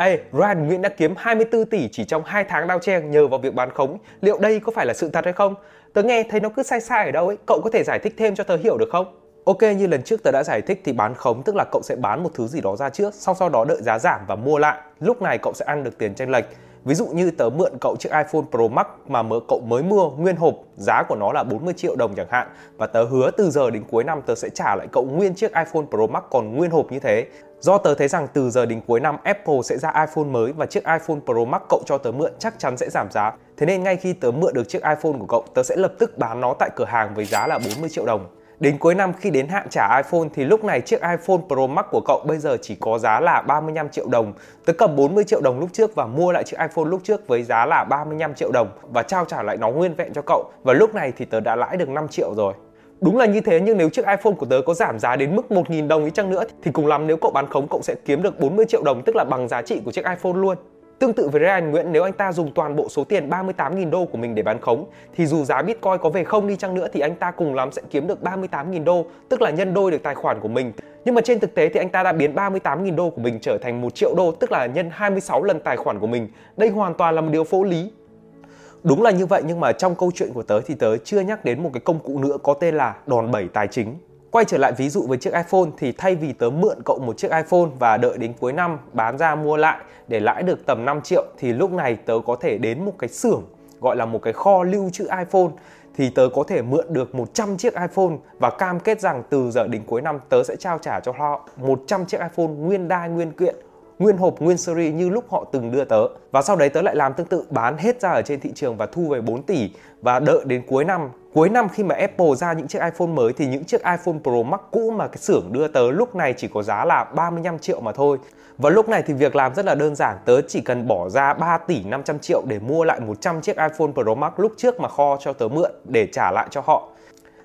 Ê, Ryan Nguyễn đã kiếm 24 tỷ chỉ trong 2 tháng đao chen nhờ vào việc bán khống. Liệu đây có phải là sự thật hay không? Tớ nghe thấy nó cứ sai sai ở đâu ấy. Cậu có thể giải thích thêm cho tớ hiểu được không? Ok, như lần trước tớ đã giải thích thì bán khống tức là cậu sẽ bán một thứ gì đó ra trước, sau sau đó đợi giá giảm và mua lại. Lúc này cậu sẽ ăn được tiền tranh lệch. Ví dụ như tớ mượn cậu chiếc iPhone Pro Max mà mới cậu mới mua nguyên hộp, giá của nó là 40 triệu đồng chẳng hạn và tớ hứa từ giờ đến cuối năm tớ sẽ trả lại cậu nguyên chiếc iPhone Pro Max còn nguyên hộp như thế. Do tớ thấy rằng từ giờ đến cuối năm Apple sẽ ra iPhone mới và chiếc iPhone Pro Max cậu cho tớ mượn chắc chắn sẽ giảm giá. Thế nên ngay khi tớ mượn được chiếc iPhone của cậu, tớ sẽ lập tức bán nó tại cửa hàng với giá là 40 triệu đồng. Đến cuối năm khi đến hạn trả iPhone thì lúc này chiếc iPhone Pro Max của cậu bây giờ chỉ có giá là 35 triệu đồng. Tớ cầm 40 triệu đồng lúc trước và mua lại chiếc iPhone lúc trước với giá là 35 triệu đồng và trao trả lại nó nguyên vẹn cho cậu. Và lúc này thì tớ đã lãi được 5 triệu rồi. Đúng là như thế, nhưng nếu chiếc iPhone của tớ có giảm giá đến mức 1.000 đồng ý chăng nữa thì cùng lắm nếu cậu bán khống cậu sẽ kiếm được 40 triệu đồng, tức là bằng giá trị của chiếc iPhone luôn. Tương tự với Ryan Nguyễn, nếu anh ta dùng toàn bộ số tiền 38.000 đô của mình để bán khống thì dù giá Bitcoin có về không đi chăng nữa thì anh ta cùng lắm sẽ kiếm được 38.000 đô, tức là nhân đôi được tài khoản của mình. Nhưng mà trên thực tế thì anh ta đã biến 38.000 đô của mình trở thành 1 triệu đô, tức là nhân 26 lần tài khoản của mình. Đây hoàn toàn là một điều phổ lý. Đúng là như vậy nhưng mà trong câu chuyện của tớ thì tớ chưa nhắc đến một cái công cụ nữa có tên là đòn bẩy tài chính. Quay trở lại ví dụ với chiếc iPhone thì thay vì tớ mượn cậu một chiếc iPhone và đợi đến cuối năm bán ra mua lại để lãi được tầm 5 triệu thì lúc này tớ có thể đến một cái xưởng gọi là một cái kho lưu trữ iPhone thì tớ có thể mượn được 100 chiếc iPhone và cam kết rằng từ giờ đến cuối năm tớ sẽ trao trả cho họ 100 chiếc iPhone nguyên đai, nguyên kiện nguyên hộp, nguyên series như lúc họ từng đưa tớ. Và sau đấy tớ lại làm tương tự, bán hết ra ở trên thị trường và thu về 4 tỷ. Và đợi đến cuối năm cuối năm khi mà Apple ra những chiếc iPhone mới thì những chiếc iPhone Pro Max cũ mà cái xưởng đưa tớ lúc này chỉ có giá là 35 triệu mà thôi. Và lúc này thì việc làm rất là đơn giản, tớ chỉ cần bỏ ra 3 tỷ 500 triệu để mua lại 100 chiếc iPhone Pro Max lúc trước mà kho cho tớ mượn để trả lại cho họ.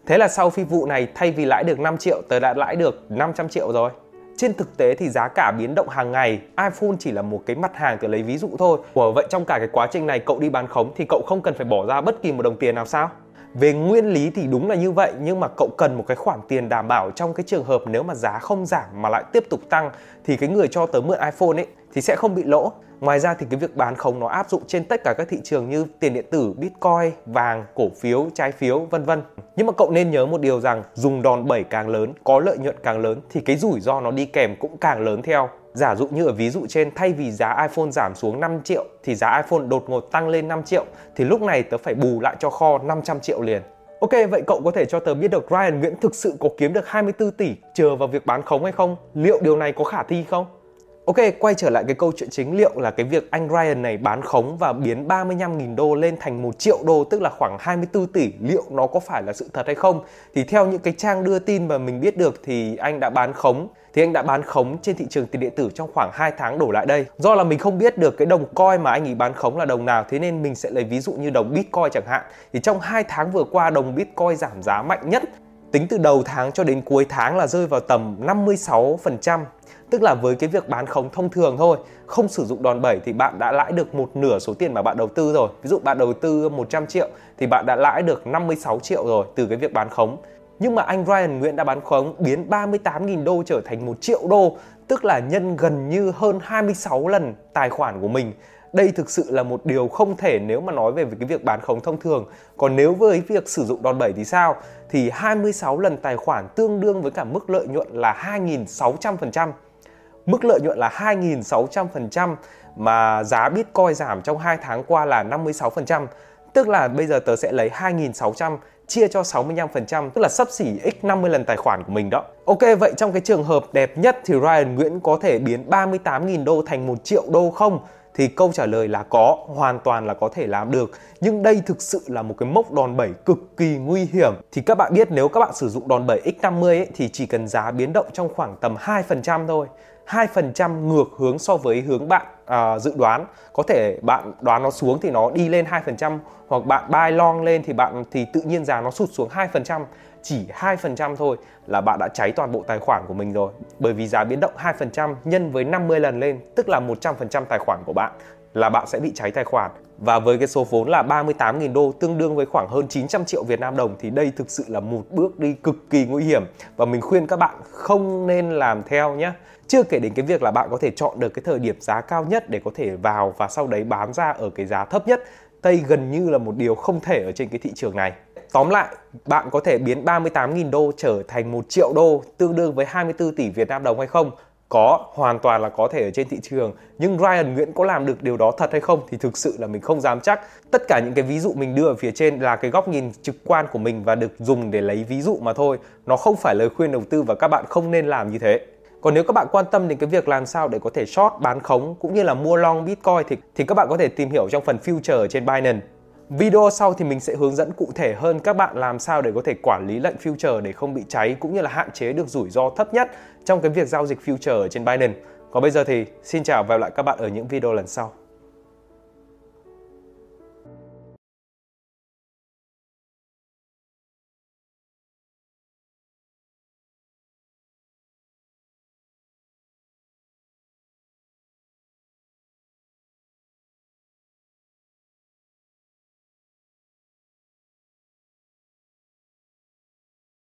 Thế là sau phi vụ này, thay vì lãi được 5 triệu, tớ đã lãi được 500 triệu rồi trên thực tế thì giá cả biến động hàng ngày, iPhone chỉ là một cái mặt hàng tôi lấy ví dụ thôi. Của vậy trong cả cái quá trình này cậu đi bán khống thì cậu không cần phải bỏ ra bất kỳ một đồng tiền nào sao? Về nguyên lý thì đúng là như vậy, nhưng mà cậu cần một cái khoản tiền đảm bảo trong cái trường hợp nếu mà giá không giảm mà lại tiếp tục tăng thì cái người cho tớ mượn iPhone ấy thì sẽ không bị lỗ Ngoài ra thì cái việc bán khống nó áp dụng trên tất cả các thị trường như tiền điện tử, Bitcoin, vàng, cổ phiếu, trái phiếu, vân vân. Nhưng mà cậu nên nhớ một điều rằng dùng đòn bẩy càng lớn, có lợi nhuận càng lớn thì cái rủi ro nó đi kèm cũng càng lớn theo. Giả dụ như ở ví dụ trên thay vì giá iPhone giảm xuống 5 triệu thì giá iPhone đột ngột tăng lên 5 triệu thì lúc này tớ phải bù lại cho kho 500 triệu liền. Ok, vậy cậu có thể cho tớ biết được Ryan Nguyễn thực sự có kiếm được 24 tỷ chờ vào việc bán khống hay không? Liệu điều này có khả thi không? Ok, quay trở lại cái câu chuyện chính liệu là cái việc anh Ryan này bán khống và biến 35.000 đô lên thành 1 triệu đô tức là khoảng 24 tỷ liệu nó có phải là sự thật hay không? Thì theo những cái trang đưa tin mà mình biết được thì anh đã bán khống thì anh đã bán khống trên thị trường tiền điện tử trong khoảng 2 tháng đổ lại đây. Do là mình không biết được cái đồng coin mà anh ấy bán khống là đồng nào thế nên mình sẽ lấy ví dụ như đồng Bitcoin chẳng hạn. Thì trong 2 tháng vừa qua đồng Bitcoin giảm giá mạnh nhất tính từ đầu tháng cho đến cuối tháng là rơi vào tầm 56% Tức là với cái việc bán khống thông thường thôi, không sử dụng đòn bẩy thì bạn đã lãi được một nửa số tiền mà bạn đầu tư rồi. Ví dụ bạn đầu tư 100 triệu thì bạn đã lãi được 56 triệu rồi từ cái việc bán khống. Nhưng mà anh Ryan Nguyễn đã bán khống biến 38.000 đô trở thành 1 triệu đô, tức là nhân gần như hơn 26 lần tài khoản của mình đây thực sự là một điều không thể nếu mà nói về cái việc bán khống thông thường. Còn nếu với việc sử dụng đòn bẩy thì sao? Thì 26 lần tài khoản tương đương với cả mức lợi nhuận là 2.600% mức lợi nhuận là 2.600% mà giá Bitcoin giảm trong 2 tháng qua là 56%. Tức là bây giờ tớ sẽ lấy 2.600 chia cho 65% tức là sắp xỉ x 50 lần tài khoản của mình đó. Ok vậy trong cái trường hợp đẹp nhất thì Ryan Nguyễn có thể biến 38.000 đô thành 1 triệu đô không? Thì câu trả lời là có, hoàn toàn là có thể làm được. Nhưng đây thực sự là một cái mốc đòn bẩy cực kỳ nguy hiểm. Thì các bạn biết nếu các bạn sử dụng đòn bẩy x50 ấy, thì chỉ cần giá biến động trong khoảng tầm 2% thôi 2% ngược hướng so với hướng bạn à, dự đoán. Có thể bạn đoán nó xuống thì nó đi lên 2% hoặc bạn buy long lên thì bạn thì tự nhiên giá nó sụt xuống 2% chỉ 2% thôi là bạn đã cháy toàn bộ tài khoản của mình rồi. Bởi vì giá biến động 2% nhân với 50 lần lên tức là 100% tài khoản của bạn là bạn sẽ bị cháy tài khoản và với cái số vốn là 38.000 đô tương đương với khoảng hơn 900 triệu Việt Nam đồng thì đây thực sự là một bước đi cực kỳ nguy hiểm và mình khuyên các bạn không nên làm theo nhé. Chưa kể đến cái việc là bạn có thể chọn được cái thời điểm giá cao nhất để có thể vào và sau đấy bán ra ở cái giá thấp nhất. Đây gần như là một điều không thể ở trên cái thị trường này. Tóm lại, bạn có thể biến 38.000 đô trở thành 1 triệu đô tương đương với 24 tỷ Việt Nam đồng hay không? Có, hoàn toàn là có thể ở trên thị trường. Nhưng Ryan Nguyễn có làm được điều đó thật hay không thì thực sự là mình không dám chắc. Tất cả những cái ví dụ mình đưa ở phía trên là cái góc nhìn trực quan của mình và được dùng để lấy ví dụ mà thôi. Nó không phải lời khuyên đầu tư và các bạn không nên làm như thế. Còn nếu các bạn quan tâm đến cái việc làm sao để có thể short bán khống cũng như là mua long Bitcoin thì thì các bạn có thể tìm hiểu trong phần future trên Binance. Video sau thì mình sẽ hướng dẫn cụ thể hơn các bạn làm sao để có thể quản lý lệnh future để không bị cháy, cũng như là hạn chế được rủi ro thấp nhất trong cái việc giao dịch future ở trên Binance. Còn bây giờ thì xin chào và hẹn gặp lại các bạn ở những video lần sau.